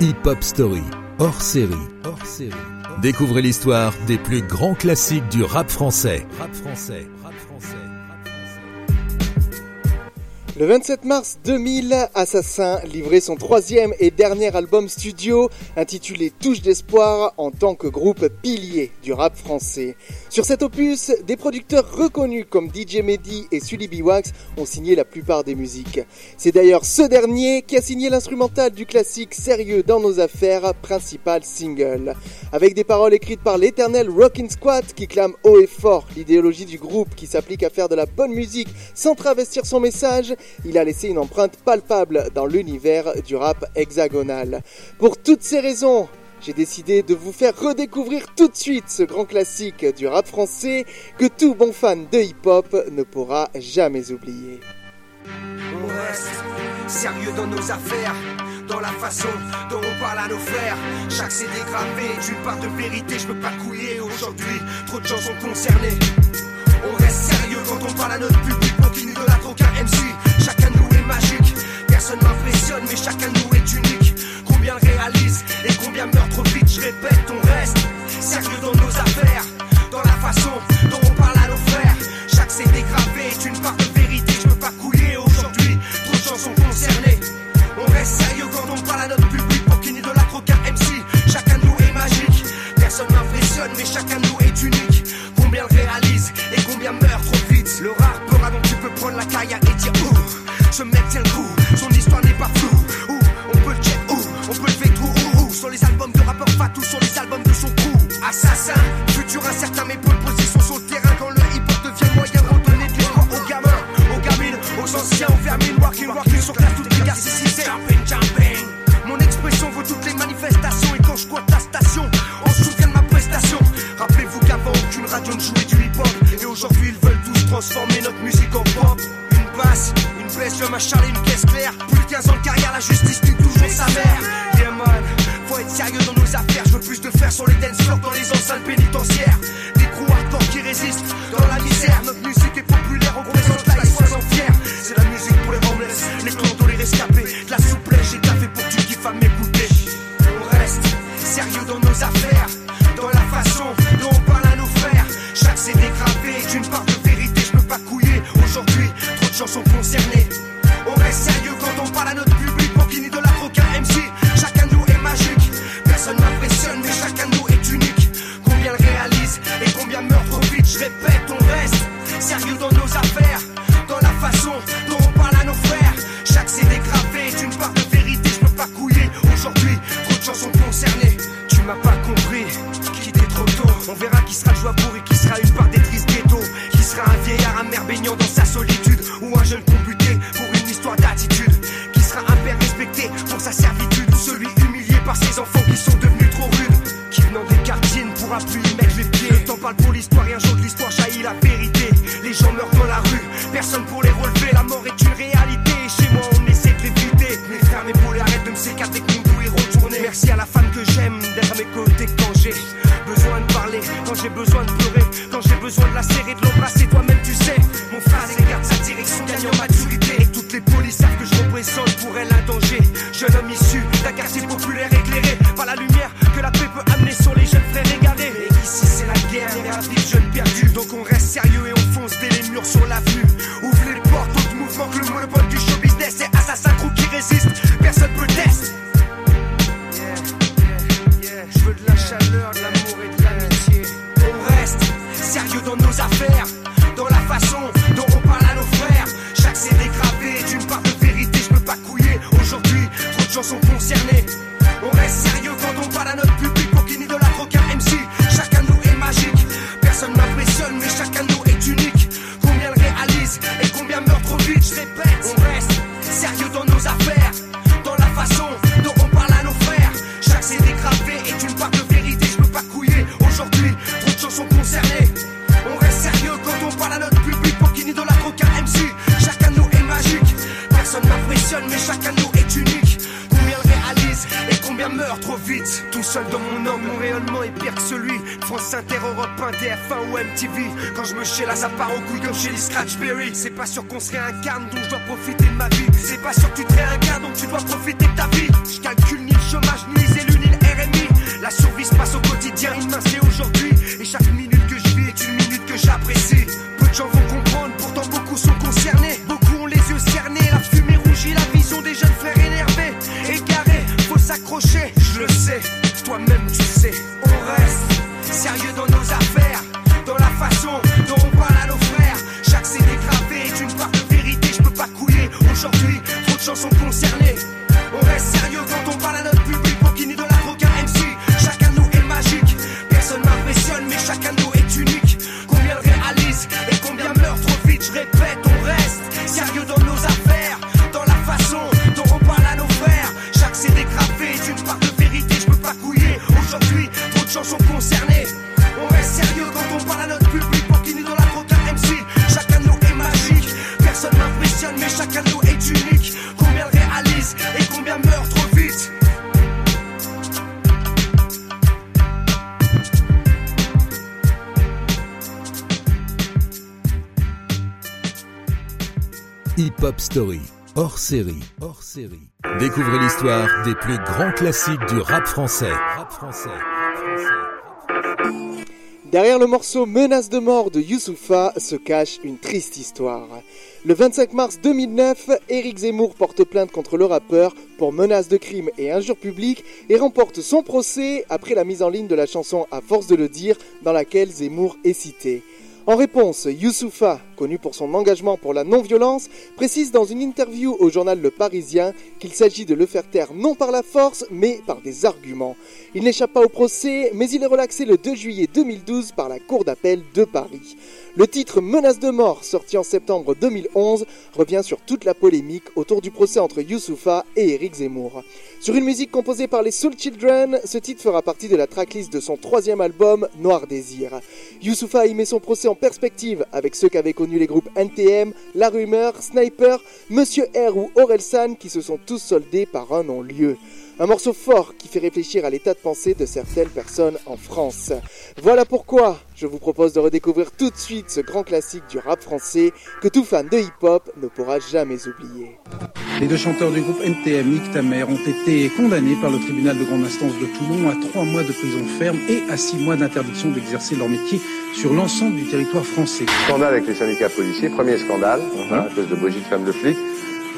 Hip Hop Story, hors série. Hors série. Découvrez l'histoire des plus grands classiques du rap français. Rap français. Rap français. Le 27 mars 2000, Assassin livrait son troisième et dernier album studio intitulé Touche d'espoir en tant que groupe pilier du rap français. Sur cet opus, des producteurs reconnus comme DJ Mehdi et Sully Biwax ont signé la plupart des musiques. C'est d'ailleurs ce dernier qui a signé l'instrumental du classique Sérieux dans nos affaires, principal single. Avec des paroles écrites par l'éternel Rockin' Squat qui clame haut et fort l'idéologie du groupe qui s'applique à faire de la bonne musique sans travestir son message, il a laissé une empreinte palpable dans l'univers du rap hexagonal. Pour toutes ces raisons, j'ai décidé de vous faire redécouvrir tout de suite ce grand classique du rap français que tout bon fan de hip-hop ne pourra jamais oublier. On reste sérieux dans nos affaires, dans la façon dont on parle à nos frères. Chaque CD gravé est une part de vérité, je peux pas couiller aujourd'hui, trop de gens sont concernés. On reste sérieux quand on parle à notre public, pour qui nous donne qu'un MC m'impressionne, mais chacun de nous est unique. Combien réalise et combien meurt trop vite, je répète, on reste sérieux dans nos affaires. On reste sérieux quand on parle à notre public pour qu'il n'y de la aucun MC. Chacun de nous est magique. Personne m'impressionne, mais chacun de nous est unique. Combien le réalise et combien meurt trop vite, je répète. chaleur de la que hors série. Découvrez l'histoire des plus grands classiques du rap français. Rap français. Rap français. Derrière le morceau Menace de mort de Youssoufa se cache une triste histoire. Le 25 mars 2009, Éric Zemmour porte plainte contre le rappeur pour menace de crime et injure publique et remporte son procès après la mise en ligne de la chanson À force de le dire dans laquelle Zemmour est cité. En réponse, Youssoufa, connu pour son engagement pour la non-violence, précise dans une interview au journal Le Parisien qu'il s'agit de le faire taire non par la force, mais par des arguments. Il n'échappe pas au procès, mais il est relaxé le 2 juillet 2012 par la Cour d'appel de Paris. Le titre Menace de mort, sorti en septembre 2011, revient sur toute la polémique autour du procès entre Youssoufa et Éric Zemmour. Sur une musique composée par les Soul Children, ce titre fera partie de la tracklist de son troisième album, Noir Désir. Youssoufa y met son procès en perspective avec ceux qu'avaient connus les groupes NTM, La Rumeur, Sniper, Monsieur R ou Orelsan qui se sont tous soldés par un non-lieu. Un morceau fort qui fait réfléchir à l'état de pensée de certaines personnes en France. Voilà pourquoi je vous propose de redécouvrir tout de suite ce grand classique du rap français que tout fan de hip-hop ne pourra jamais oublier. Les deux chanteurs du groupe NTM, Nick Tamer, ont été condamnés par le tribunal de grande instance de Toulon à trois mois de prison ferme et à six mois d'interdiction d'exercer leur métier sur l'ensemble du territoire français. Scandale avec les syndicats policiers, premier scandale, hein, à cause de Brigitte Femme de flic.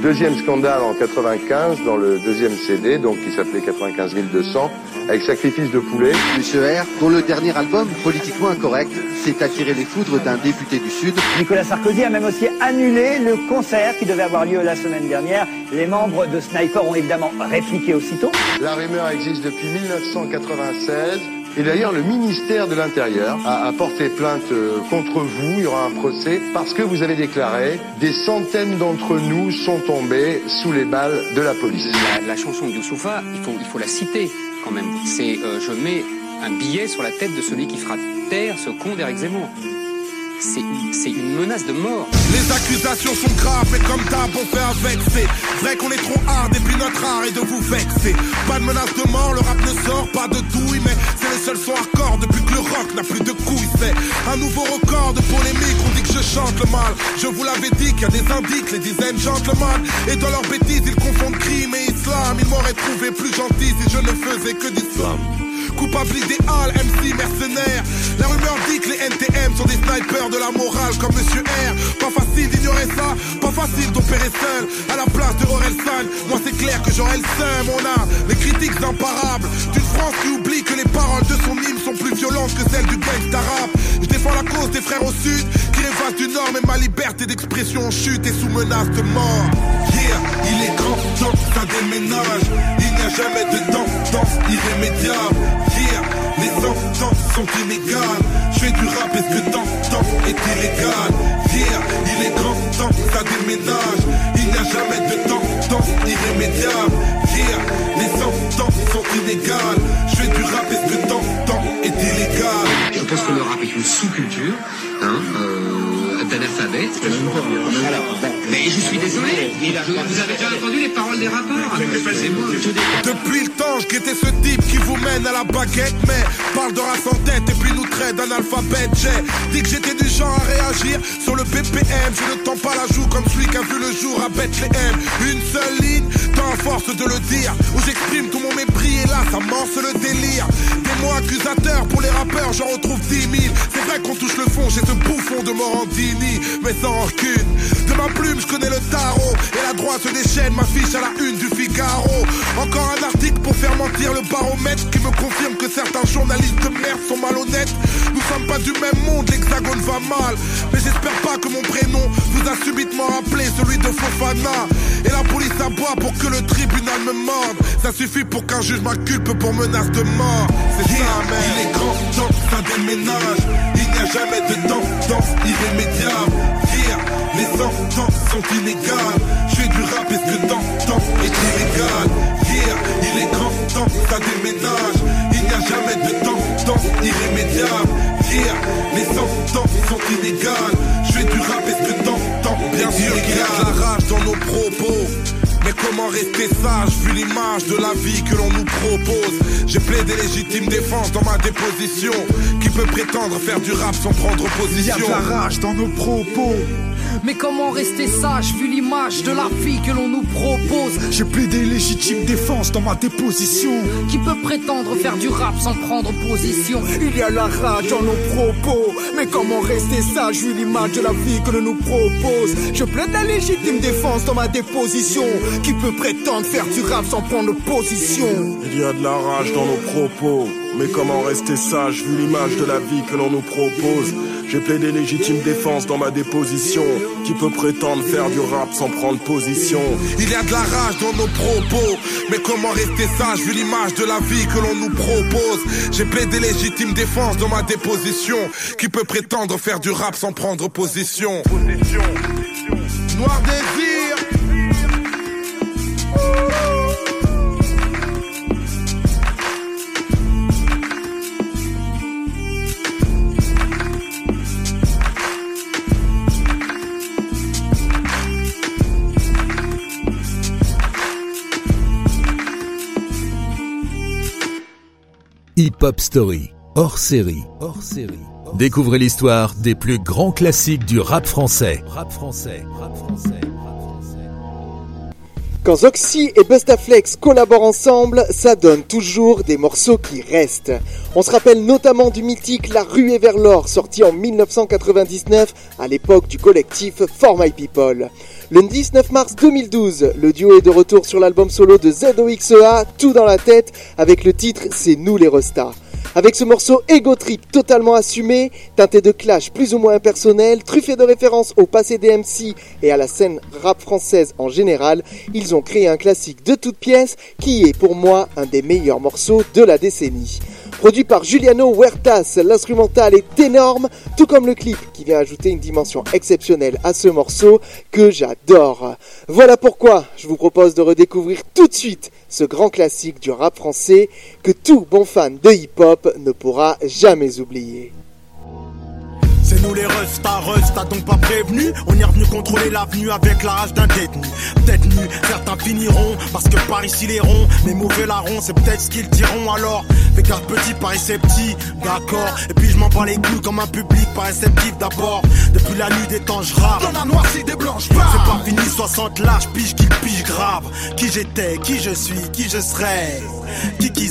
Deuxième scandale en 95 dans le deuxième CD, donc qui s'appelait 95 200, avec Sacrifice de poulet. Monsieur R, dont le dernier album, politiquement incorrect, s'est attiré les foudres d'un député du Sud. Nicolas Sarkozy a même aussi annulé le concert qui devait avoir lieu la semaine dernière. Les membres de Sniper ont évidemment répliqué aussitôt. La rumeur existe depuis 1996. Et d'ailleurs, le ministère de l'Intérieur a, porté plainte euh, contre vous. Il y aura un procès parce que vous avez déclaré des centaines d'entre nous sont tombés sous les balles de la police. La, chanson de Youssoufa, il faut, la citer quand même. C'est euh, je mets un billet sur la tête de celui qui fera taire ce con d'Éric Zemmour. C'est une menace de mort. Les accusations sont graves, mais comme d'hab, on fait avec. C'est vrai qu'on est trop hard, et puis notre art est de vous vexer. Pas de menace de mort, le rap ne sort pas de douille, mais c'est les seuls sons hardcore depuis que le rock n'a plus de couilles. C'est un nouveau record de polémique, on dit que je chante le mal. Je vous l'avais dit qu'il y a des indices, les dizaines gentlemen. Et dans leurs bêtises, ils confondent crime et islam. Ils m'auraient trouvé plus gentil si je ne faisais que d'islam. Coupable idéal, MC mercenaire. La rumeur dit que les NTM sont des snipers de la morale comme Monsieur R. Pas facile d'ignorer ça, pas facile d'opérer seul. À la place de Orelsan, moi c'est clair que j'aurais le seum. On a les critiques imparables d'une France qui oublie que les paroles de son hymne sont plus violentes que celles du gangsta rap. Je défends la cause des frères au sud qui rêvent du nord, mais ma liberté d'expression en chute et sous menace de mort. Yeah, il est grand temps, ça déménage. Il n'y a jamais de tendance irrémédiable. Les sentences sont inégales. Je fais du rap et ce que t'entends est illégal? Yeah, il est grand temps, ça déménage. Il n'y a jamais de tendance irrémédiable. Yeah, les sentences sont inégales. Je fais du rap et ce que t'entends est illégal? Je pense que le rap est une sous-culture, hein, euh, d'analphabètes. Je suis désolé, je- vous avez déjà entendu les paroles des rappeurs dis- Depuis le temps, je guettais ce type qui vous mène à la baguette, mais parle de race en tête et puis nous traite d'un alphabet. J'ai dit que j'étais du genre à réagir sur le BPM. Je ne tends pas la joue comme celui qui a vu le jour à Bethléem. Une seule ligne, tant force de le dire, où j'exprime tout mon mépris et là, ça morce le délire. Des mots accusateurs pour les rappeurs, j'en retrouve 10 000. C'est vrai qu'on touche le fond chez ce bouffon de Morandini, mais sans rancune. De ma plume, je connais le tarot et la droite se déchaîne, m'affiche à la une du Figaro. Encore un article pour faire mentir le baromètre qui me confirme que certains journalistes de merde sont malhonnêtes. Nous sommes pas du même monde, l'hexagone va mal. Mais j'espère pas que mon prénom vous a subitement rappelé celui de Fofana. Et la police aboie pour que le tribunal me morde. Ça suffit pour qu'un juge m'inculpe pour menace de mort. C'est ça, man. Il est grand temps, ça déménage. Il n'y a jamais de tendance irrémédiable. Hier, les sentences sont inégales. Je fais du rap, est-ce que temps est illégal? Hier, il est grand temps, ça déménage. Il n'y a jamais de tendance irrémédiable. Hier, les sentences sont inégales. Je fais du rap, est-ce que temps bien sûr qu'il y a de la rage dans nos propos. Mais comment rester sage vu l'image de la vie que l'on nous propose? J'ai plaidé légitime défense dans ma déposition Qui peut prétendre faire du rap sans prendre position Il y a de la rage dans nos propos mais comment rester sage vu l'image de la vie que l'on nous propose J'ai plaidé légitime défense dans ma déposition. Qui peut prétendre faire du rap sans prendre position Il y a la rage dans nos propos. Mais comment rester sage vu l'image de la vie que l'on nous propose? Je plaide la légitime défense dans ma déposition. Qui peut prétendre faire du rap sans prendre position? Il y a de la rage dans nos propos. Mais comment rester sage vu l'image de la vie que l'on nous propose? J'ai plaidé légitime défense dans ma déposition. Qui peut prétendre faire du rap sans prendre position? Il y a de la rage dans nos propos. Mais comment rester sage vu l'image de la vie que l'on nous propose? J'ai plaidé légitime défense dans ma déposition. Qui peut prétendre faire du rap sans prendre position? Noir désir Hip Hop Story, hors série. Hors série. Découvrez l'histoire des plus grands classiques du. Rap français, rap français, Quand Zoxy et Bustaflex collaborent ensemble, ça donne toujours des morceaux qui restent. On se rappelle notamment du mythique La ruée vers l'or, sorti en 1999 à l'époque du collectif For My People. Le 19 mars 2012, le duo est de retour sur l'album solo de ZOXEA, Tout dans la tête, avec le titre C'est nous les Rostas. Avec ce morceau Ego Trip totalement assumé, teinté de clash plus ou moins impersonnel, truffé de références au passé des MC et à la scène rap française en général, ils ont créé un classique de toutes pièces qui est pour moi un des meilleurs morceaux de la décennie. Produit par Juliano Huertas, l'instrumental est énorme, tout comme le clip qui vient ajouter une dimension exceptionnelle à ce morceau que j'adore. Voilà pourquoi je vous propose de redécouvrir tout de suite ce grand classique du rap français que tout bon fan de hip-hop ne pourra jamais oublier. C'est nous les restas, restas donc pas prévenus. On est revenu contrôler l'avenue avec la rage d'un détenu. Détenu, certains finiront parce que par ici les ronds, mais mauvais larrons, c'est peut-être ce qu'ils diront alors. Fais garde petit, paraissait petit, d'accord. Et puis je m'en bats les couilles comme un public pas réceptif d'abord. Depuis la nuit des temps, je. Dans la noircie des blanches, C'est pas fini, 60 lâches, pige qui pige grave. Qui j'étais, qui je suis, qui je serai.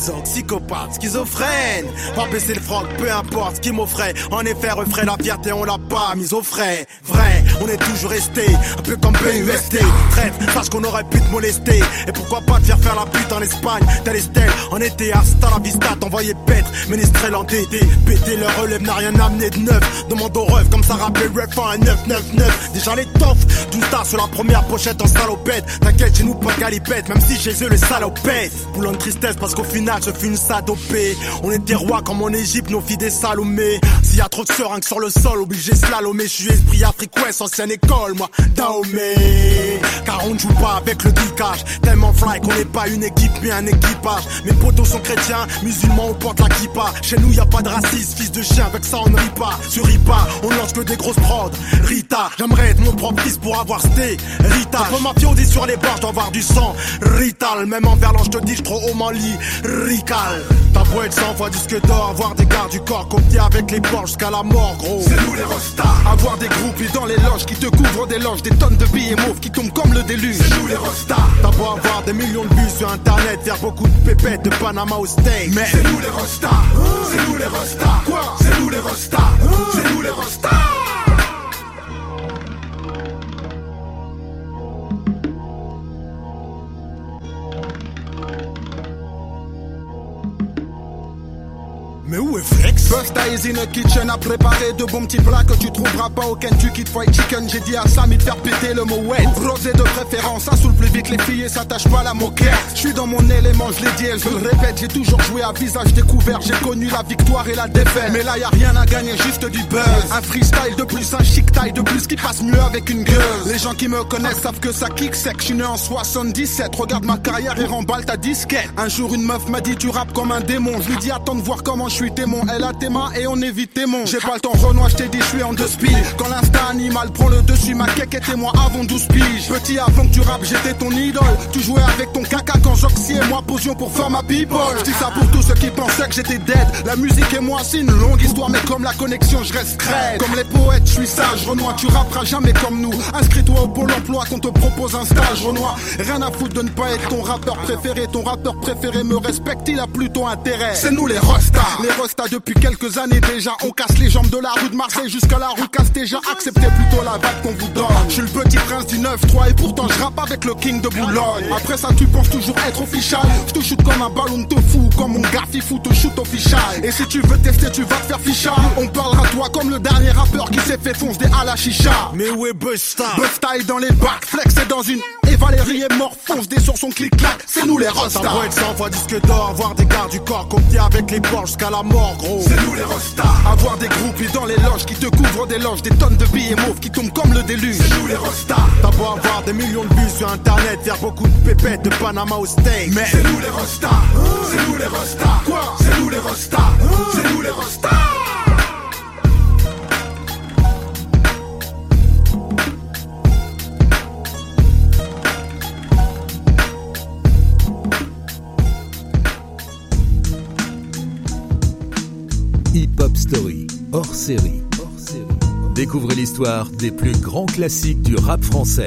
Ont, psychopathe, schizophrène. Pas baisser le franc, peu importe ce qui m'offrait. En effet, refrait la fierté, on l'a pas mise au frais. Vrai, on est toujours resté, un peu comme PUST. Traite, sache qu'on aurait pu te molester. Et pourquoi pas te faire faire la pute en Espagne, tel Estelle. En été, hasta la vista, t'envoyais bête. Ménestrel entêté, péter leur relève n'a rien amené de neuf. Demande au ref, comme ça rappelait ref un 999. Déjà les toffes, tout ça sur la première pochette en salopette. T'inquiète, chez nous pas galipette, même si chez eux les salopettes. Boulon de parce qu'au final, je fus une sadopée. On était rois comme en Égypte, nos filles des salomés. S'il y a trop de seringues sur le sol, obligé slalomer. Je suis esprit Afrique ancienne école, moi, Dahomey. Car on ne joue pas avec le geekage. Tellement fly qu'on n'est pas une équipe, mais un équipage. Mes potos sont chrétiens, musulmans, on porte la kippa. Chez nous, y a pas de racisme, fils de chien, avec ça on ne rit pas. Sur rit pas, on lance que des grosses prods. Rita, j'aimerais être mon propre fils pour avoir sté. Rita, comme ma dit sur les bords, dois avoir du sang. Rital, même en verlan, je te dis, je trop haut lit. Rical, ta boîte 100 fois disque d'or, avoir des gardes du corps copiés avec les porcs jusqu'à la mort, gros. C'est nous les rostas. Avoir des groupies dans les loges qui te couvrent des loges, des tonnes de billets mauves qui tombent comme le déluge. C'est nous les rostas. T'as beau avoir des millions de vues sur internet, faire beaucoup de pépettes de Panama au steak. Mais C'est nous les rostas. C'est nous les rostas. Quoi C'est nous les rostas. C'est nous les rostas. Busta is in a kitchen à préparer de bons petits plats que tu trouveras pas au Kentucky Fried Chicken. J'ai dit à Sammy de faire péter le mot wet. Rosé de préférence, ça saoule plus vite les filles et s'attachent pas à la moquette. Je suis dans mon élément, je l'ai dit et je le répète. J'ai toujours joué à visage découvert. J'ai connu la victoire et la défaite. Mais là y a rien à gagner, juste du buzz. Un freestyle de plus, un chic taille de plus qui passe mieux avec une gueule. Les gens qui me connaissent savent que ça kick sec. Je suis né en 77. Regarde ma carrière et remballe ta disquette. Un jour une meuf m'a dit tu rappes comme un démon. Je lui dis attends de voir comment je suis témoin. Elle a et on évite tes mon. J'ai pas le temps Renoir, je t'ai dit je suis en deux speed. Quand l'instinct animal prend le dessus, ma quéque était moi avant 12 piges. Petit avant que tu rappes, j'étais ton idole. Tu jouais avec ton caca quand Joxy et moi posions pour faire ma people. Je dis ça pour tous ceux qui pensaient que j'étais dead. La musique et moi c'est une longue histoire, mais comme la connexion, je reste crête. Comme les poètes, je suis sage. Renoir, tu rapperas jamais comme nous. Inscris-toi au pôle emploi qu'on te propose un stage. Renoir, rien à foutre de ne pas être ton rappeur préféré. Ton rappeur préféré me respecte, il a plutôt intérêt. C'est nous les rostas. Les rostas depuis quelques années déjà. On casse les jambes de la rue de Marseille jusqu'à la rue déjà Acceptez plutôt la vague qu'on vous donne. Je suis le petit prince du 9-3 et pourtant je rappe avec le king de Boulogne. Après ça, tu penses toujours être official. Je te shoot comme un ballon de fou, comme mon gars fou te shoot official. Et si tu veux tester, tu vas te faire ficha. On parlera toi comme le dernier rappeur qui s'est fait foncer à la chicha. Mais où est Busta? Busta est dans les bacs, Flex est dans une. Et Valérie est mort, fonce des sur son clic-clac. C'est nous les rostas. Ça être 100 fois disque d'or, avoir des gardes du corps comptés avec les Porsche jusqu'à la mort, gros. C'est nous les rostas. Avoir des groupies dans les loges qui te couvrent des loges, des tonnes de billets mauves qui tombent comme le déluge. C'est nous les rostas. T'as beau avoir des millions de vues sur internet, faire beaucoup de pépettes de Panama au steak. Mais c'est nous les rostas. C'est nous les rostas. Quoi? C'est nous les rostas. C'est nous les rostas. Hors série. Découvrez l'histoire des plus grands classiques du rap français.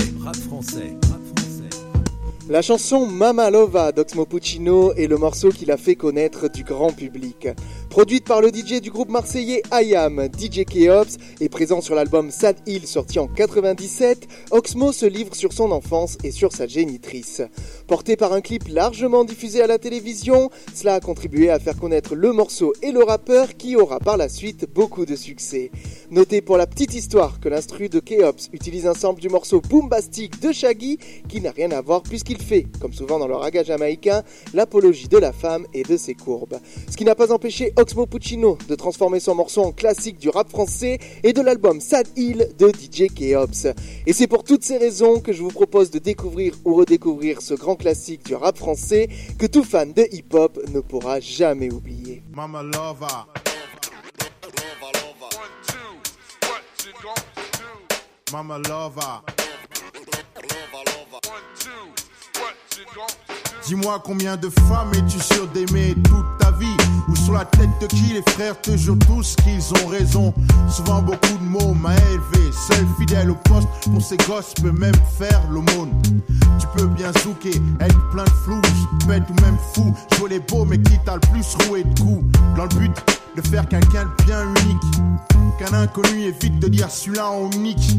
La chanson Mama Lova d'Oxmo Puccino est le morceau qui l'a fait connaître du grand public. Produite par le DJ du groupe marseillais IAM, DJ Keops, et présent sur l'album Sad Hill sorti en 97, Oxmo se livre sur son enfance et sur sa génitrice. Porté par un clip largement diffusé à la télévision, cela a contribué à faire connaître le morceau et le rappeur qui aura par la suite beaucoup de succès. Notez pour la petite histoire que l'instru de Keops utilise un sample du morceau Boombastic de Shaggy qui n'a rien à voir puisqu'il fait, comme souvent dans le raga jamaïcain, l'apologie de la femme et de ses courbes. Ce qui n'a pas empêché Oxmo Puccino de transformer son morceau en classique du rap français et de l'album Sad Hill de DJ Keops. Et c'est pour toutes ces raisons que je vous propose de découvrir ou redécouvrir ce grand classique du rap français que tout fan de hip-hop ne pourra jamais oublier. Mama Lova. Mama Lova. Dis-moi combien de femmes es-tu sûr d'aimer? Toute ta Ou sur la tête de qui les frères te tous qu'ils ont raison Souvent beaucoup de mots m'a élevé Seul fidèle au poste pour ses gosses peut même faire l'aumône Tu peux bien zouker, être plein de flou Bête ou même fou, jouer les beaux mais qui t'a le plus roué de coups? Dans le but de faire quelqu'un de bien unique Qu'un inconnu évite de dire celui-là en unique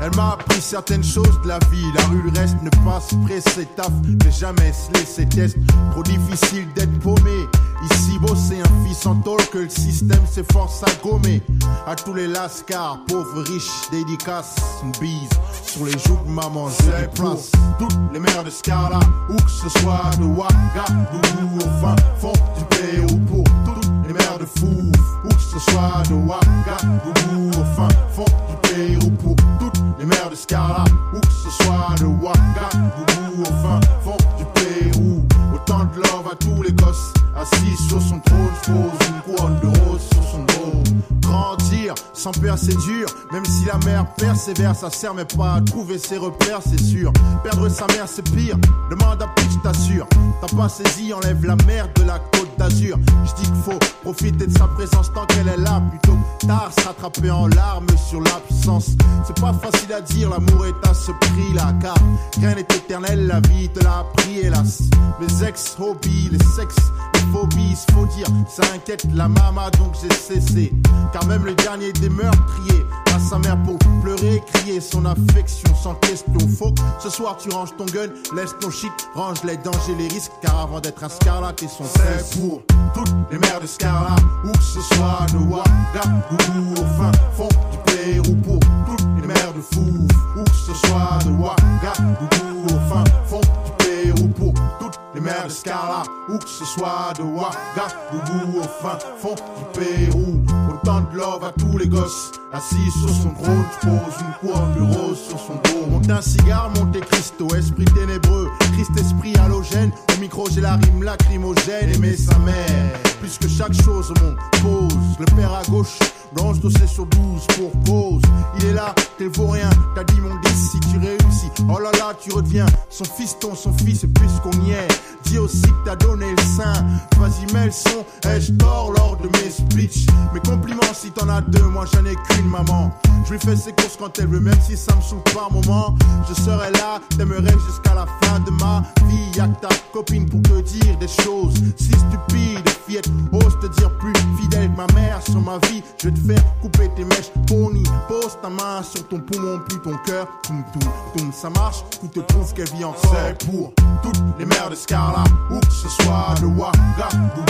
elle m'a appris certaines choses de la vie. La rue, le reste ne passe pressé taf. Mais jamais se laisser test. Trop difficile d'être paumé. Ici, c'est un fils en tôle que le système s'efforce à gommer. À tous les lascars, pauvres, riches, dédicaces. Une bise sur les joues de maman, j'ai place. Toutes les mères de Scarla, où que ce soit de Ouagadougou au fin fond du Pérou. Pour toutes les mères de fou, où que ce soit de Ouagadougou au fin fond du Pérou. Pour toutes les mères de Scarla, où que ce soit de Ouagadougou au fin fond Autant de love à tous les gosses, assis sur son trône, pose une couronne de rose sur son dos. Grandir sans peur c'est dur, même si la mère persévère, ça sert mais pas à trouver ses repères, c'est sûr. Perdre sa mère c'est pire, demande à pitch t'assure. T'as pas saisi, enlève la merde de la côte d'Azur. Je dis qu'il faut profiter de sa présence tant qu'elle est là, plutôt tard s'attraper en larmes sur l'absence. C'est pas facile à dire, l'amour est à ce prix là, car rien n'est éternel, la vie te l'a appris hélas. Mes ex-hobbies, les sexes, les phobies faut dire, ça inquiète la mama, donc j'ai cessé. Même le dernier des meurtriers à sa mère pour pleurer, crier son affection sans question. Faut ce soir tu ranges ton gun, laisse ton shit, range les dangers, les risques. Car avant d'être un scarlat, et son c'est pour toutes les mères de Scarla, où que ce soit de Ouagadougou au fin fond du Pérou pour toutes les mères de fou, où que ce soit de Ouagadougou au fin fond du Pérou pour toutes les mères de Scarla, où que ce soit de Ouagadougou au fin fond du Pérou. Autant de love à tous les gosses, assis sur son trône, pose une couronne de rose sur son dos. Monte un cigare, monte Cristo, esprit ténébreux, Christ esprit halogène, au micro j'ai la rime lacrymogène, aimer sa mère, puisque chaque chose au monde pose. Le père à gauche, blanche dossier sur 12 pour cause. Il est là, t'es vaut rien, t'as dit mon si tu réussis. Oh là là, tu redeviens son fiston, son fils, et puisqu'on y est, dis aussi que t'as donné le sein. Vas-y, mets le son, ai-je tort lors de mes speeches. Mes compliments si t'en as deux, moi j'en ai qu'une maman. Je lui fais ses courses quand elle veut, même si ça me saoule par moment. Je serai là, t'aimerais jusqu'à la fin de ma vie. Y'a que ta copine pour te dire des choses si stupides, fillette. Ose te dire plus fidèle que ma mère sur ma vie. Je faire couper tes mèches, pony. Pose ta main sur ton poumon, puis ton cœur. Toum, toum, toum, ça marche. Tout te prouve qu'elle vit encore. C'est pour toutes les mères de Scarla, où que ce soit de Ouagadougou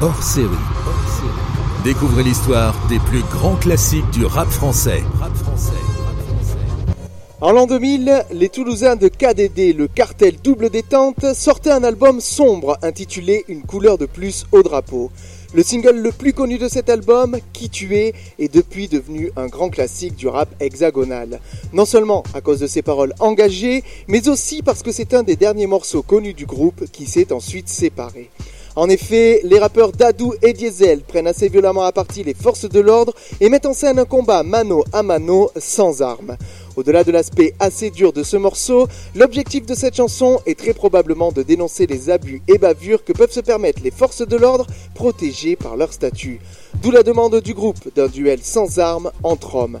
hors série. Découvrez l'histoire des plus grands classiques du rap français. En l'an 2000, les Toulousains de KDD, le cartel double détente, sortaient un album sombre intitulé Une couleur de plus au drapeau. Le single le plus connu de cet album, Qui tu es, est depuis devenu un grand classique du rap hexagonal. Non seulement à cause de ses paroles engagées, mais aussi parce que c'est un des derniers morceaux connus du groupe qui s'est ensuite séparé. En effet, les rappeurs Dadou et Diesel prennent assez violemment à partie les forces de l'ordre et mettent en scène un combat mano à mano sans armes. Au-delà de l'aspect assez dur de ce morceau, l'objectif de cette chanson est très probablement de dénoncer les abus et bavures que peuvent se permettre les forces de l'ordre protégées par leur statut. D'où la demande du groupe d'un duel sans armes entre hommes.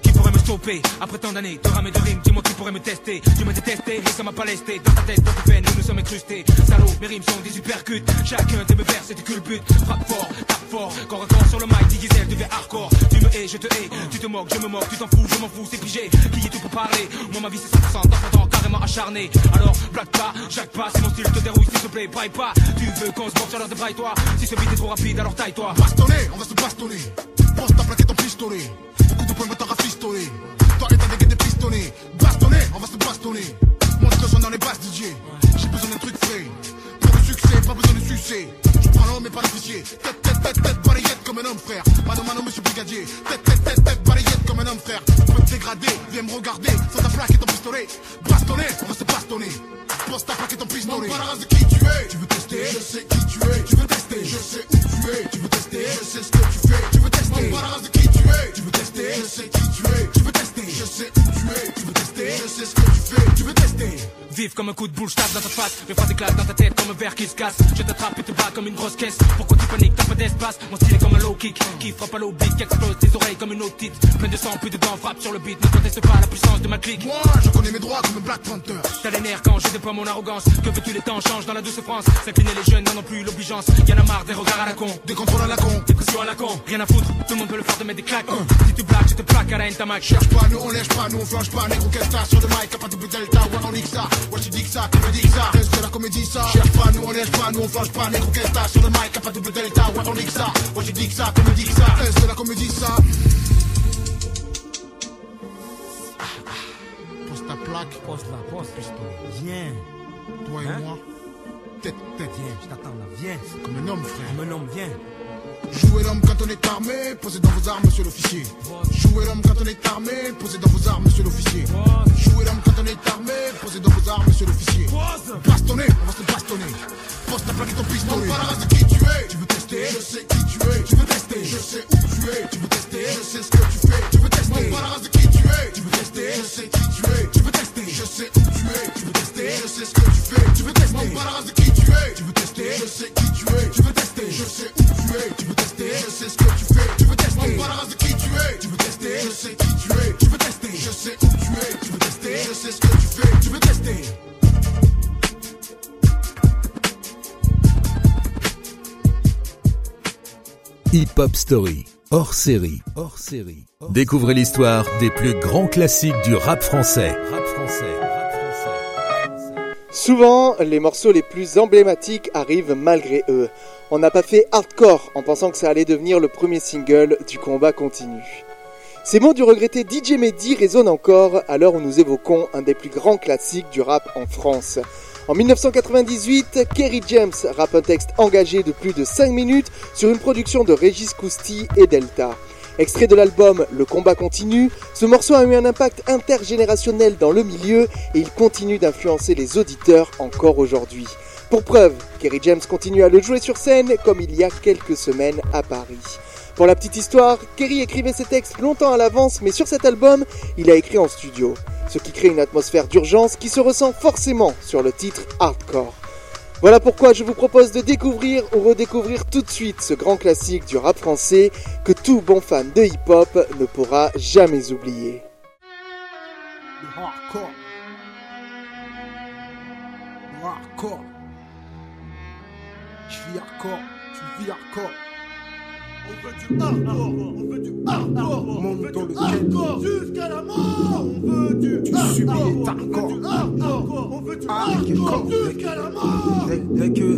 Qui pourrait me stopper. Après tant d'années de rames et de rimes Dis-moi qui pourrait me tester. Tu m'as détesté et ça m'a pas lesté Dans ta tête, dans tes veines, nous nous sommes incrustés. Salaud, mes rimes sont des supercutes. Chacun de mes vers, que le but Frappe fort, tape fort, corps à corps sur le mic Diesel devient hardcore. Tu me hais, je te hais. Tu te moques, je me moque, tu t'en fous, je m'en fous, c'est pigé. Qui est tout pour parler. Moi ma vie c'est 100% dans carrément acharné. Alors, blague pas, jacque pas, si mon style te dérouille s'il te plaît, braille pas. Tu veux qu'on se boxe alors débraille-toi Si ce beat est trop rapide alors taille-toi. Bastonner, on va se bastonner. Pense ta ton pistolet. De. Toi et ta dégaine des pistolets. Bastonner, on va se bastonner. Monte le son dans les basses DJ. J'ai besoin d'un truc frais. Pour le succès, pas besoin de succès. Je prends l'homme mais pas l'officier. Tête, tête, tête, tête, balayette comme un homme frère. Mano, mano, monsieur brigadier. Tête, tête, tête, tête, balayette comme un homme frère. Tu peux te dégrader, viens me regarder. Sans ta plaque et ton pistolet. Bastonner, on va se bastonner. Pose ta plaque et ton pistolet. Pas la race de qui tu es. Tu veux tester, je sais qui tu es. Tu veux tester, je sais où tu es. Tu veux tester, je sais ce que tu fais. Tu veux tester? Pas la race de qui tu es? Tu veux tester, je sais qui tu es. Tu veux tester, je sais où tu es. Tu veux vif comme un coup de boule, tape dans ta face. Mes phrases éclatent dans ta tête comme un verre qui se casse. Je t'attrape et te bats comme une grosse caisse. Pourquoi tu paniques, t'as pas d'espace. Mon style est comme un low kick qui frappe à l'oblique, qui explose tes oreilles comme une otite. Plein de sang, plus de dents, frappe sur le beat. Ne conteste pas la puissance de ma clique. Moi, je connais mes droits comme un Black Panther. T'as les nerfs quand je déploie mon arrogance. Que veux-tu, les temps changent dans la douce France. S'incliner les jeunes n'en ont plus l'obligeance. Y'en a marre des regards à la con, des contrôles à la con, des pressions à la con. Rien à foutre, tout le monde peut le faire de mettre des claques. Si tu blagues, je te plaque à la ta match. Cherche pas, nous on lèche pas, nous on flanche pas. Négro, qu'est-ce sur le mic, pas double delta, ouais, on nique ça. Ouais, tu dis que ça, tu me dis que ça. Reste de la comédie, ça. Cherche pas, nous on lèche pas, nous on flanche pas. Négro, qu'est-ce sur le mic, pas double delta, ouais, on nique ça. Ouais, tu dis que ça, tu me dis que ça. Reste de la comédie, ça. Plaque. Pose la, pose, piston. Viens. Toi et Hein? moi. Tête, tête. Viens, je t'attends là, viens. Comme un homme, frère. Comme un homme, viens. Jouez l'homme quand on est armé, posez dans vos armes, monsieur l'officier. Jouez l'homme quand on est armé, posez dans vos armes, monsieur l'officier. Jouez l'homme quand on est armé, posez dans vos armes, monsieur l'officier. Bastonner, on va se bastonner. Pose ta plaque et ton pistolet. Race de qui tu es. Tu veux tester? Je sais qui tu es. Tu veux tester? Je sais où tu es. Tu veux tester? Je sais ce que tu fais. Tu veux tester? Pas la race de qui tu es. Tu veux tester Je sais qui tu es. Tu veux tester Je sais où tu es. Tu veux tester Je sais ce que tu fais. Tu veux tester Pas la race de qui tu es. Tu veux tester Je sais qui tu es. Tu veux tester Je sais où tu es. Tu veux tester Je sais ce que tu fais. Tu veux tester Pas la race de qui tu es. Tu veux tester Je sais qui tu es. Tu veux tester Je sais où tu es. Tu veux tester Je sais ce que tu fais. Tu veux tester Hip Hop Story, hors série, hors série. Découvrez l'histoire des plus grands classiques du rap français. Rap français, rap français. Souvent, les morceaux les plus emblématiques arrivent malgré eux. On n'a pas fait hardcore en pensant que ça allait devenir le premier single du combat continu. Ces mots du regretté DJ Mehdi résonnent encore à l'heure où nous évoquons un des plus grands classiques du rap en France. En 1998, Kerry James rappe un texte engagé de plus de 5 minutes sur une production de Régis Cousti et Delta. Extrait de l'album Le combat continue, ce morceau a eu un impact intergénérationnel dans le milieu et il continue d'influencer les auditeurs encore aujourd'hui. Pour preuve, Kerry James continue à le jouer sur scène comme il y a quelques semaines à Paris. Pour la petite histoire, Kerry écrivait ses textes longtemps à l'avance, mais sur cet album, il a écrit en studio, ce qui crée une atmosphère d'urgence qui se ressent forcément sur le titre Hardcore. Voilà pourquoi je vous propose de découvrir ou redécouvrir tout de suite ce grand classique du rap français que tout bon fan de hip-hop ne pourra jamais oublier. Hardcore. Hardcore. Je vis hardcore. Tu vis hardcore. On veut du hardcore. On veut du hardcore. Monte dans le hardcore jusqu'à la mort. On veut du hardcore. On veut du hardcore jusqu'à la mort. Dès que,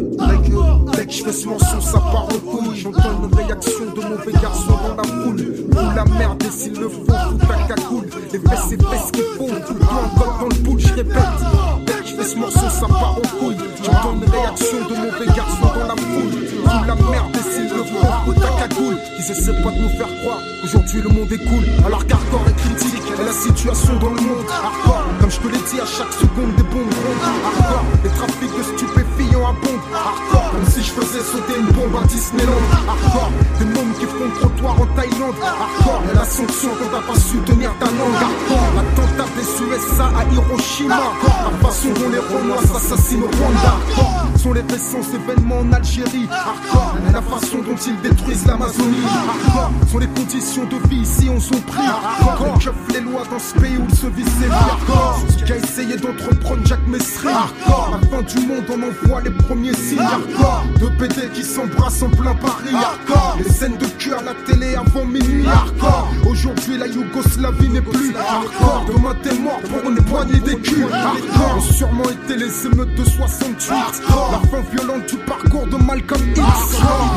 dès que, je fais ce morceau, ça part en couille. J'entends une réaction de mauvais garçon dans la foule. Ou la merde, et s'il le faut, tout ta cagoule. Les fesses, c'est fesses qu'il faut. Tout le temps, encore dans le boule, je répète. Dès que je fais ce morceau, ça part en couille. J'entends une réaction de mauvais garçon dans la foule. Ou la merde, s'il le faut, tout ta cagoule. Ils essaient pas de nous faire croire. Aujourd'hui, le monde est cool. Alors qu'hardcore est critique. Et la situation dans le monde. Hardcore, comme je te l'ai dit, à chaque seconde, des bombes rondes. Hardcore, les trafics de stupéfiants abondent. Hardcore, comme si je faisais sauter une bombe à Disneyland. Hardcore, des mômes qui font trottoir en Thaïlande. Hardcore, la sanction quand t'as pas su tenir ta langue. Hardcore, l'attentat des USA à Hiroshima. La façon dont les Renois s'assassinent au Rwanda. Hardcore, sont les récents événements en Algérie. Hardcore, la façon dont ils détruisent l'Amazonie. Hardcore, sont les conditions de vie ici on sont pris. Hardcore, les lois dans ce pays où il se vit ses. Hardcore, ce qu'a essayé d'entreprendre Jacques Messry. Hardcore, la fin du monde on envoie les premiers signes. Hardcore, de PD qui s'embrassent en plein Paris. Hardcore, les scènes de cul à la télé avant minuit. Hardcore, aujourd'hui la Yougoslavie n'est plus. Hardcore, demain t'es mort pour une poignée d'écus. Hardcore, ont sûrement été les émeutes de 68. Hardcore, la fin violente du parcours de Malcolm X.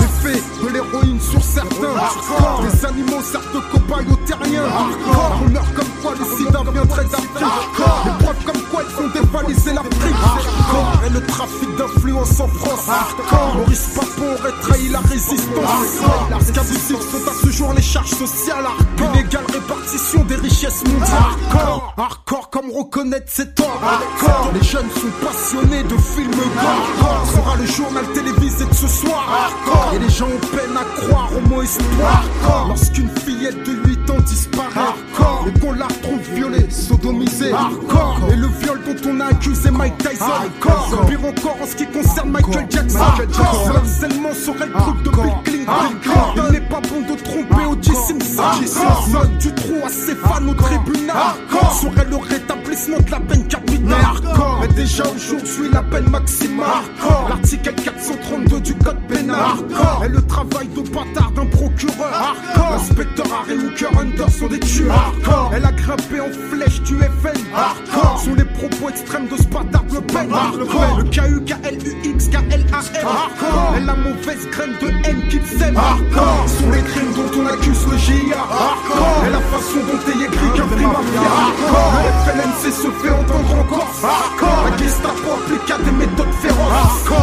L'effet de l'héroïne sur certains. Les animaux servent de cobayes aux terriens. On meurt comme quoi le sida viendrait d'Afrique. Les preuves comme quoi ils font dévaliser l'Afrique. Et le trafic d'influence en France. Maurice Papon aurait trahi la résistance. Esclavistes sont à ce jour les charges sociales. Hardcore, une égale répartition des richesses mondiales. Hardcore, hardcore reconnaître ses torts. Les jeunes sont passionnés de films gore. Sera le journal télévisé de ce soir. Et les gens ont peine à croire au mot espoir. Lorsqu'une fillette de 8 ans disparaît. Hardcore, et qu'on la retrouve violée, sodomisée hardcore. Et le viol dont on a accusé Mike Tyson, hardcore. Pire encore en ce qui concerne Michael Jackson, hardcore. Le harcèlement serait le truc de Bill Clinton. Il n'est pas bon de tromper O.J. Simpson. Du trou à ses fans au tribunal. Serait le rétablissement de la peine capitale. Hardcore. Et déjà aujourd'hui la peine maximale. L'article 432 du code pénal. Et le travail de bâtard d'un procureur. L'inspecteur Harry Hooker Under sont des tueurs. Elle a grimpé en flèche du FN. Sont les propos extrêmes de ce bâtard Le Pen. Le K-U-K-L-U-X K-L-A-M. Et la mauvaise graine de haine qui sème. Sont les crimes dont on accuse le GIA. Et la façon dont est écrit qu'un prix mafia. Le FLNC se fait entendre encore. La Gestapo applique des méthodes féroces. Garde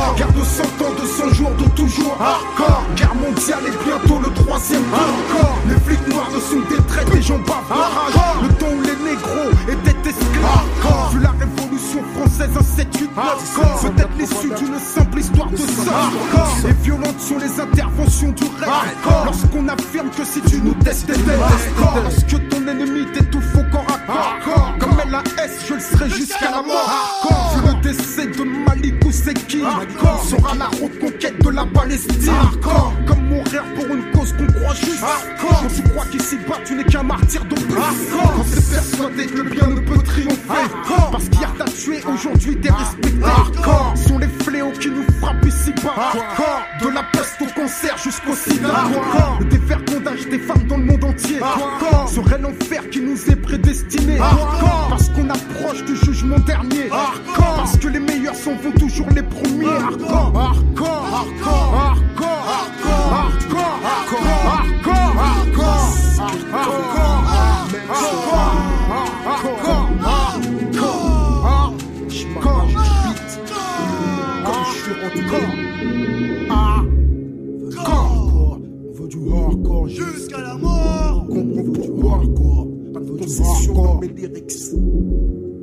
Guerre mondiale et bientôt le troisième tour. Les flics noirs ne sont des traits, des gens bavent Le temps où les négros étaient esclaves. Vu la révolution française, un 7 8 9 Peut-être l'issue d'une simple histoire de sang. Et violentes sont les interventions du rêve. Lorsqu'on affirme que si tu nous testes, t'es Lorsque ton ennemi t'étouffe au corps à corps. Comme LAS, je le serai jusqu'à la mort. Vu le décès de Malik Ousseki, sera la reconquête de la Palestine. Comme mourir pour une cause qu'on croit juste. Quand tu crois qu'ici bas, tu n'es qu'un martyr de plus. Quand t'es persuadé que le bien ne peut triompher. Parce qu'hier t'as tué, aujourd'hui t'es respecté. Sont les fléaux qui nous frappent ici bas. De la peste au cancer jusqu'au sida. Le dévergondage des femmes dans le monde entier. Serait l'enfer qui nous est prédestiné. Parce qu'on approche du jugement dernier. Parce que les meilleurs sont toujours les premiers. Hardcore, hardcore, hardcore, hardcore, hardcore, hardcore, hardcore, hardcore, hardcore, hardcore, Comme je suis hardcore. Hardcore. On veut du hardcore jusqu'à la mort. On veut du hardcore. Pas de concession dans mes lyrics.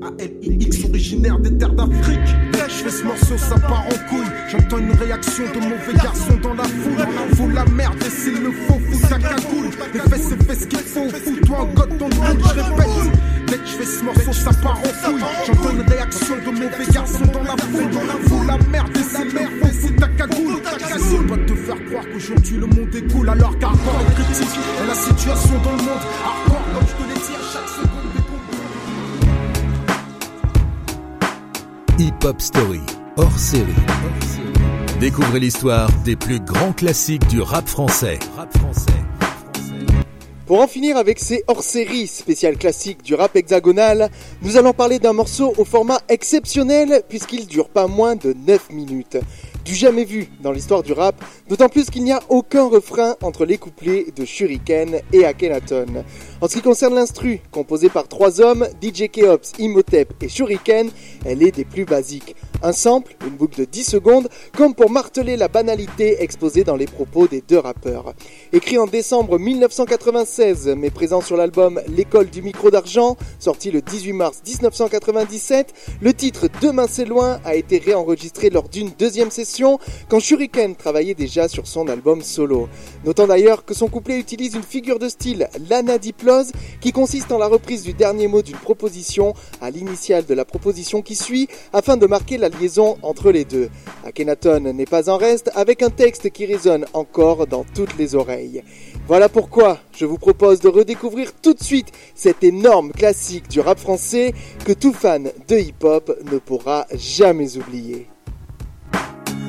ALIX originaire des terres d'Afrique. Dès je fais ce morceau, ça part en couille. J'entends une réaction de mauvais garçons dans la foule. Faut la merde et s'il le faut, fous ta cagoule. Fesses, c'est fait ce qu'il faut. Fous-toi en dans le boule, je répète. Dès que je fais ce morceau, ça part en couille. J'entends une réaction de mauvais garçons dans la foule. Faut la merde et s'il le faut, fous ta cagoule. C'est pas de te faire croire qu'aujourd'hui le monde est cool alors est critique. Et la situation dans le monde, Hip Hop Story, hors série. Découvrez l'histoire des plus grands classiques du rap français. Pour en finir avec ces hors-séries spéciales classiques du rap hexagonal, nous allons parler d'un morceau au format exceptionnel puisqu'il dure pas moins de 9 minutes. Du jamais vu dans l'histoire du rap, d'autant plus qu'il n'y a aucun refrain entre les couplets de Shuriken et Akhenaton. En ce qui concerne l'instru, composé par trois hommes, DJ Keops, Imhotep et Shuriken, elle est des plus basiques. Un sample, une boucle de 10 secondes, comme pour marteler la banalité exposée dans les propos des deux rappeurs. Écrit en décembre 1996, mais présent sur l'album L'école du micro d'argent, sorti le 18 mars 1997, le titre Demain c'est loin a été réenregistré lors d'une deuxième session quand Shuriken travaillait déjà sur son album solo. Notant d'ailleurs que son couplet utilise une figure de style l'anadiplose qui consiste en la reprise du dernier mot d'une proposition à l'initiale de la proposition qui suit afin de marquer la liaison entre les deux. Akhenaton n'est pas en reste avec un texte qui résonne encore dans toutes les oreilles. Voilà pourquoi je vous propose de redécouvrir tout de suite cet énorme classique du rap français que tout fan de hip-hop ne pourra jamais oublier.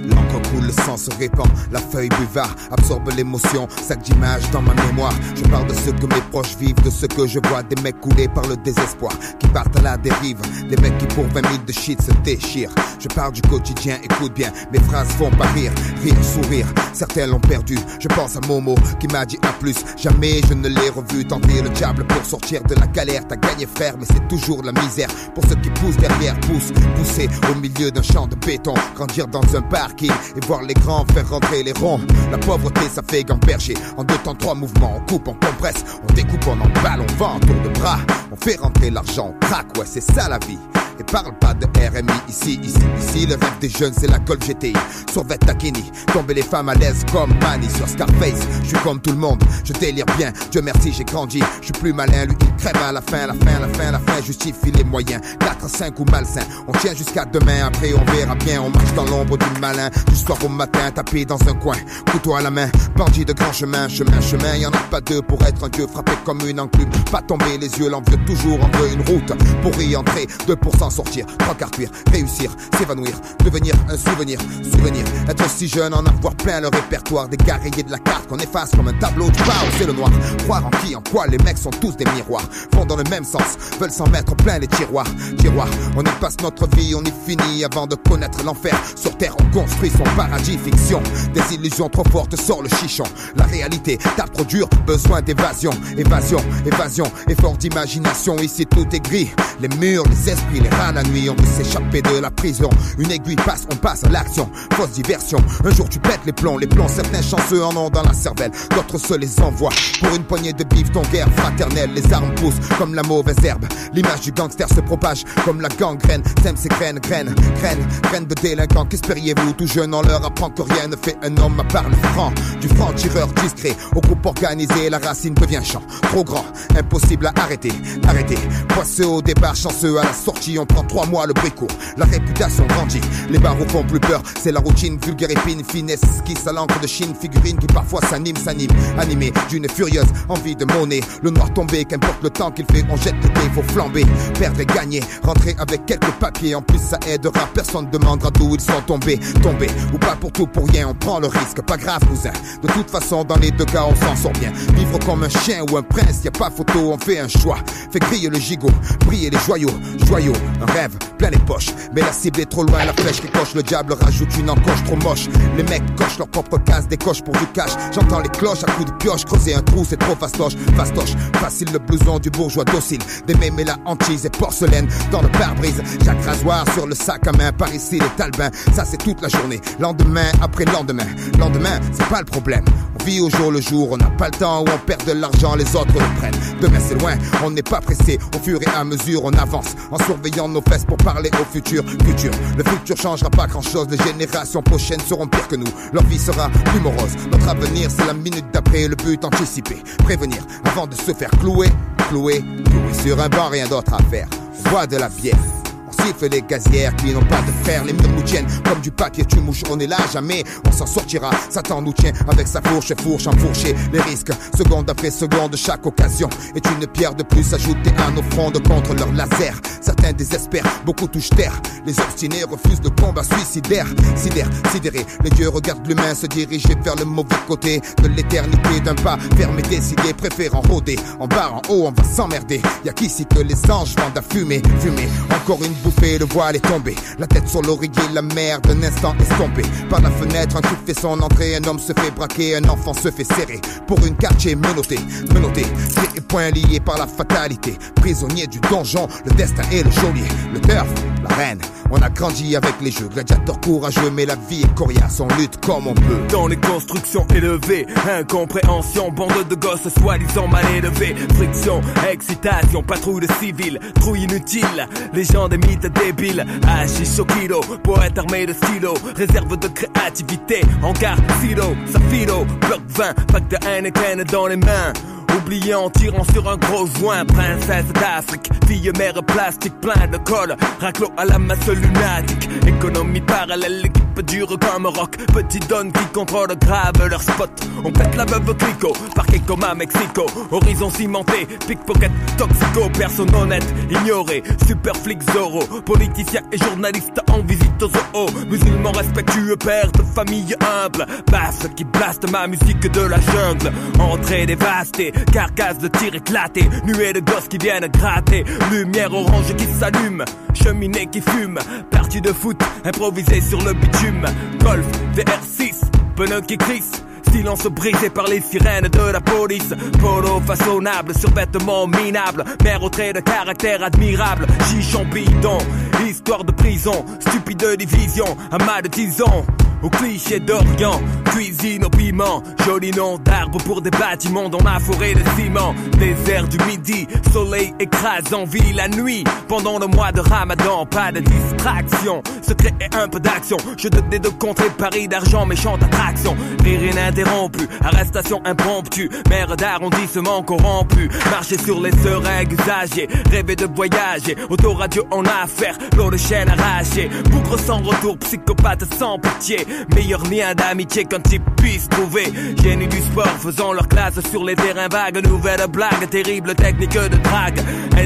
L'encre coule, le sang se répand, la feuille buvard absorbe l'émotion, sac d'images dans ma mémoire. Je parle de ce que mes proches vivent, de ce que je vois, des mecs coulés par le désespoir, qui partent à la dérive, des mecs qui pour 20 000 de shit se déchirent. Je parle du quotidien, écoute bien, mes phrases font pas rire, rire, sourire. Certains l'ont perdu, je pense à Momo qui m'a dit à plus. Jamais je ne l'ai revu tenter le diable pour sortir de la galère. T'as gagné frère, mais c'est toujours la misère. Pour ceux qui poussent derrière, poussent, pousser au milieu d'un champ de béton, grandir dans un et voir les grands faire rentrer les ronds. La pauvreté, ça fait gamberger. En deux temps, trois mouvements, on coupe, on compresse, on découpe, on emballe, on vend, tour de bras. On fait rentrer l'argent, on craque, ouais, c'est ça la vie. Et parle pas de RMI ici, ici, ici. Le rêve des jeunes, c'est la Golf GTI. Sur Takini, tomber les femmes à l'aise comme Manny sur Scarface. Je suis comme tout le monde, je délire bien. Dieu merci, j'ai grandi. Je suis plus malin, lui il crève à la fin, la fin, la fin, la fin. Justifie les moyens. 4, 5 ou malsain. On tient jusqu'à demain, après on verra bien. On marche dans l'ombre du Du soir au matin, tapé dans un coin. Couteau à la main, bandit de grand chemin, chemin, chemin. Y en a pas deux pour être un dieu frappé comme une enclume. Pas tomber les yeux, l'envieux toujours en veut une route. Pour y entrer, 2% sortir, trois quarts cuire, réussir, s'évanouir, devenir un souvenir, souvenir. Être si jeune, en avoir plein le répertoire des guerriers de la carte qu'on efface comme un tableau du bar c'est le noir. Croire en qui, en quoi, les mecs sont tous des miroirs. Vont dans le même sens, veulent s'en mettre plein les tiroirs. Tiroirs, on y passe notre vie, on y finit avant de connaître l'enfer. Sur terre, on construit son paradis fiction. Des illusions trop fortes sort le chichon. La réalité tape trop dur, besoin d'évasion. Évasion, évasion, effort d'imagination. Ici tout est gris. Les murs, les esprits, les rats la nuit. On veut s'échapper de la prison. Une aiguille passe, on passe à l'action. Fausse diversion. Un jour tu pètes les plombs, les plombs. Certains chanceux en ont dans la cervelle. D'autres se les envoient. Pour une poignée de bif, ton guerre fraternelle. Les armes poussent comme la mauvaise herbe. L'image du gangster se propage comme la gangrène. Sème ses graines, graines, graines, graines de délinquants. Qu'espériez-vous? Tout jeune, on leur apprend que rien ne fait un homme à part le franc. Du franc tireur discret au groupe organisé, la racine devient champ. Trop grand, impossible à arrêter, arrêter. Poisseux au départ, chanceux à la sortie, on prend trois mois le bricot. La réputation grandit, les barreaux font plus peur. C'est la routine, vulgaire épine, finesse, qui à l'encre de Chine, figurine qui parfois s'anime, s'anime. Animé d'une furieuse envie de monnaie. Le noir tombé, qu'importe le temps qu'il fait, on jette l'épée, faut flamber. Perdre et gagner, rentrer avec quelques papiers. En plus, ça aidera, personne demandera d'où ils sont tombés. Ou pas pour tout, pour rien, on prend le risque. Pas grave, cousin. De toute façon, dans les deux cas, on s'en sort bien. Vivre comme un chien ou un prince, y a pas photo, on fait un choix. Fait crier le gigot, briller les joyaux, joyaux. Un rêve, plein les poches. Mais la cible est trop loin, la flèche qui coche, le diable rajoute une encoche trop moche. Les mecs cochent leur propre case, décochent pour du cash. J'entends les cloches à coups de pioche, creuser un trou, c'est trop fastoche. Fastoche, facile le blouson du bourgeois docile. Des mémés la hantise et porcelaine dans le pare-brise. Jacques rasoir sur le sac à main, par ici les talbins. Ça c'est toute la lendemain après lendemain. Lendemain, c'est pas le problème. On vit au jour le jour, on n'a pas le temps où on perd de l'argent, les autres le prennent. Demain c'est loin, on n'est pas pressé. Au fur et à mesure, on avance en surveillant nos fesses pour parler au futur. Futur, le futur changera pas grand chose. Les générations prochaines seront pires que nous. Leur vie sera plus morose. Notre avenir, c'est la minute d'après. Le but anticipé, prévenir avant de se faire clouer, clouer, clouer sur un banc, rien d'autre à faire. Bois de la bière. On siffle les gazières qui n'ont pas de fer, les murs nous tiennent comme du papier, tu mouches, on est là, jamais on s'en sortira. Satan nous tient avec sa fourche, fourche enfourchée. Les risques, seconde après seconde, chaque occasion est une pierre de plus ajoutée à nos frondes contre leur laser. Certains désespèrent, beaucoup touchent terre. Les obstinés refusent le combat suicidaire. Sidère, sidéré, les dieux regardent l'humain se diriger vers le mauvais côté de l'éternité d'un pas fermé, décidé, préférant rôder. En bas, en haut, on va s'emmerder. Y'a qu'ici que les anges vendent à fumer, fumer. Encore une le voile est tombé. La tête sur l'oreiller, la mer d'un instant estompée. Par la fenêtre, un truc fait son entrée. Un homme se fait braquer, un enfant se fait serrer. Pour une quartier menotté, menotté. Pieds et poings liés par la fatalité. Prisonnier du donjon, le destin est le geôlier. Le turf, la reine. On a grandi avec les jeux, gladiateurs courageux, mais la vie est coriace, on lutte comme on peut. Dans les constructions élevées, incompréhension, bande de gosses soi-disant mal élevés, friction, excitation, patrouille de civils, trouille inutile, les gens des mythes débiles, hachish au kilo, poète armé de stylo, réserve de créativité, encart, silo, safilo, bloc 20, pack de Heineken dans les mains. Oublié en tirant sur un gros joint, princesse d'Afrique, fille mère plastique plein de colle, raclo à la masse lunatique, économie parallèle, l'équipe dure comme rock, petit donne qui contrôle grave leur spot, on pète la veuve clico, parquet comme à Mexico, horizon cimenté, pickpocket, toxico, personne honnête, ignoré, super flic Zorro, politicien et journaliste en visite aux zoo, musulman respectueux, père de famille humble, basse qui blaste ma musique de la jungle, entrée dévastée, carcasse de tir éclaté, nuée de gosses qui viennent gratter, lumière orange qui s'allume, cheminée qui fume, partie de foot improvisée sur le bitume, golf, VR6, pneus qui crissent. Silence brisé par les sirènes de la police. Polo façonnable, survêtement minable. Mère au trait de caractère admirable. Chichon bidon, histoire de prison Stupide division, amas de tison Au cliché d'Orient cuisine au piment. Joli nom d'arbre pour des bâtiments dans la forêt de ciment. Désert du midi, soleil écrasant, vie la nuit. Pendant le mois de ramadan, pas de distraction. Secret et un peu d'action. Je te des deux contrées, Paris d'argent, méchante attraction. Rire ininterrompu, arrestation impromptue. Mère d'arrondissement corrompu. Marcher sur les seringues usagées, rêver de voyager. Autoradio en affaire, l'eau de chaîne arrachée. Bougre sans retour, psychopathe sans pitié. Meilleur lien d'amitié qu'un type puisse trouver. Génie du sport, faisant leur classe sur les terrains vagues. Nouvelle blague, terrible technique de drague.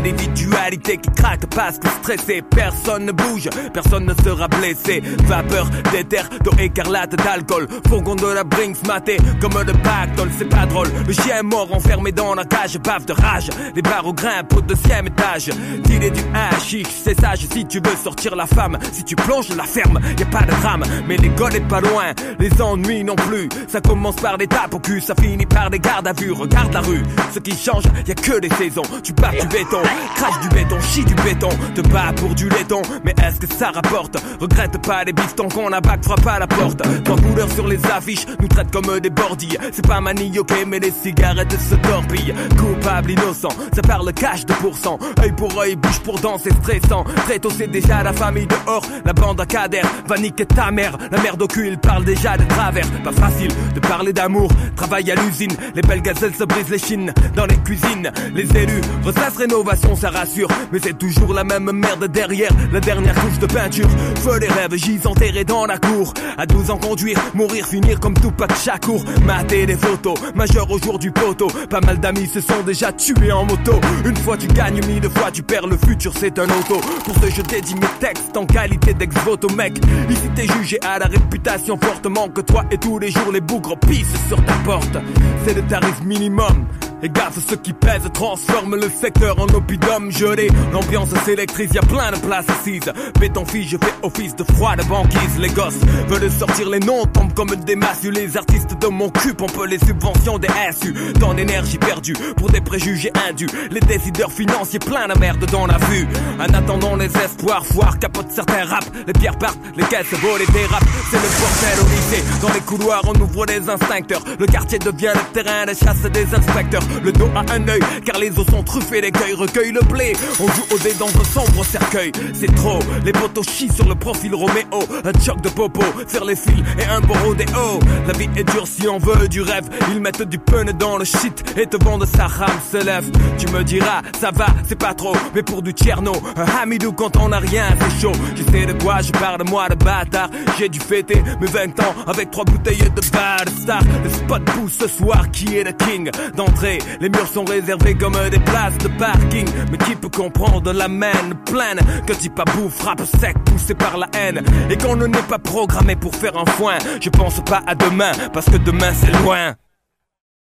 Individualité qui craque parce que stressé, personne ne bouge, personne ne sera blessé. Vapeur d'éther, d'eau écarlate, d'alcool. Fourgon de la Brinks maté comme de pactole, c'est pas drôle. Le chien est mort enfermé dans la cage, bave de rage. Les barreaux grimpent au deuxième étage. T'il du hachiche, c'est sage si tu veux sortir la femme. Si tu plonges la ferme, y a pas de drame. Mais l'école est pas loin, les ennuis non plus. Ça commence par des tapes au cul, ça finit par des gardes à vue. Regarde la rue, ce qui change, y a que des saisons. Tu bats du béton, crache du béton, chie du béton. Te bats pour du laiton, mais est-ce que ça rapporte? Regrette pas les bifetons qu'on abac, frappe à la porte. Trois couleurs sur les affiches, nous traitent comme des bordilles. C'est pas manioqué, mais les cigarettes se torpillent. Coupable, innocent, ça parle cash de pourcent. Œil pour œil, bouche pour dent, c'est stressant. Très tôt, c'est déjà la famille dehors. La bande à cader va niquer ta mère. La mère au cul, il parle déjà de travers. Pas facile de parler d'amour. Travail à l'usine, les belles gazelles se brisent les chines. Dans les cuisines, les élus ressassent rénovation, ça rassure. Mais c'est toujours la même merde derrière. La dernière couche de peinture. Feu les rêves, j'y enterrés dans la cour. À 12 ans conduire, mourir, finir comme de Chakour. Mater des photos, majeur au jour du poteau. Pas mal d'amis se sont déjà tués en moto. Une fois tu gagnes, mille fois tu perds. Le futur c'est un auto. Pour ce je dédie mes textes en qualité d'ex-voto, mec. Ici t'es jugé à la réputation fortement que toi et tous les jours les bougres pissent sur ta porte. C'est le tarif minimum. Et gaffe, ceux qui pèsent transforment le secteur en oppidum gelé. L'ambiance s'électrise, y a plein de places assises. Béton fille, je fais office de froide banquise. Les gosses veulent sortir les noms, tombent comme des massues. Les artistes de mon cul pompent les subventions des SU. Tant d'énergie perdue pour des préjugés indus. Les décideurs financiers plein de merde dans la vue. En attendant les espoirs, foire capote certains rap. Les pierres partent, les caisses volent et dérapent. C'est le bordel au lycée. Dans les couloirs, on ouvre des instincteurs. Le quartier devient le terrain de chasse des inspecteurs le dos à un œil, car les os sont truffés, l'écueil recueille le blé. On joue au dé dans un sombre cercueil, c'est trop. Les potos chient sur le profil Roméo, un choc de popo, faire les fils et un beau rodéo. La vie est dure si on veut du rêve, ils mettent du pun dans le shit et te vendent sa rame se lève. Tu me diras, ça va, c'est pas trop, mais pour du tierno, un hamidou quand on a rien, c'est chaud. Je sais de quoi je parle, moi de bâtard. J'ai dû fêter mes 20 ans avec trois bouteilles de bad star. Le spot pousse ce soir, qui est le king d'entrée les murs sont réservés comme des places de parking. Mais qui peut comprendre la main pleine? Que bouffe, frappe sec, poussé par la haine. Et qu'on ne n'est pas programmé pour faire un foin. Je pense pas à demain, parce que demain c'est loin.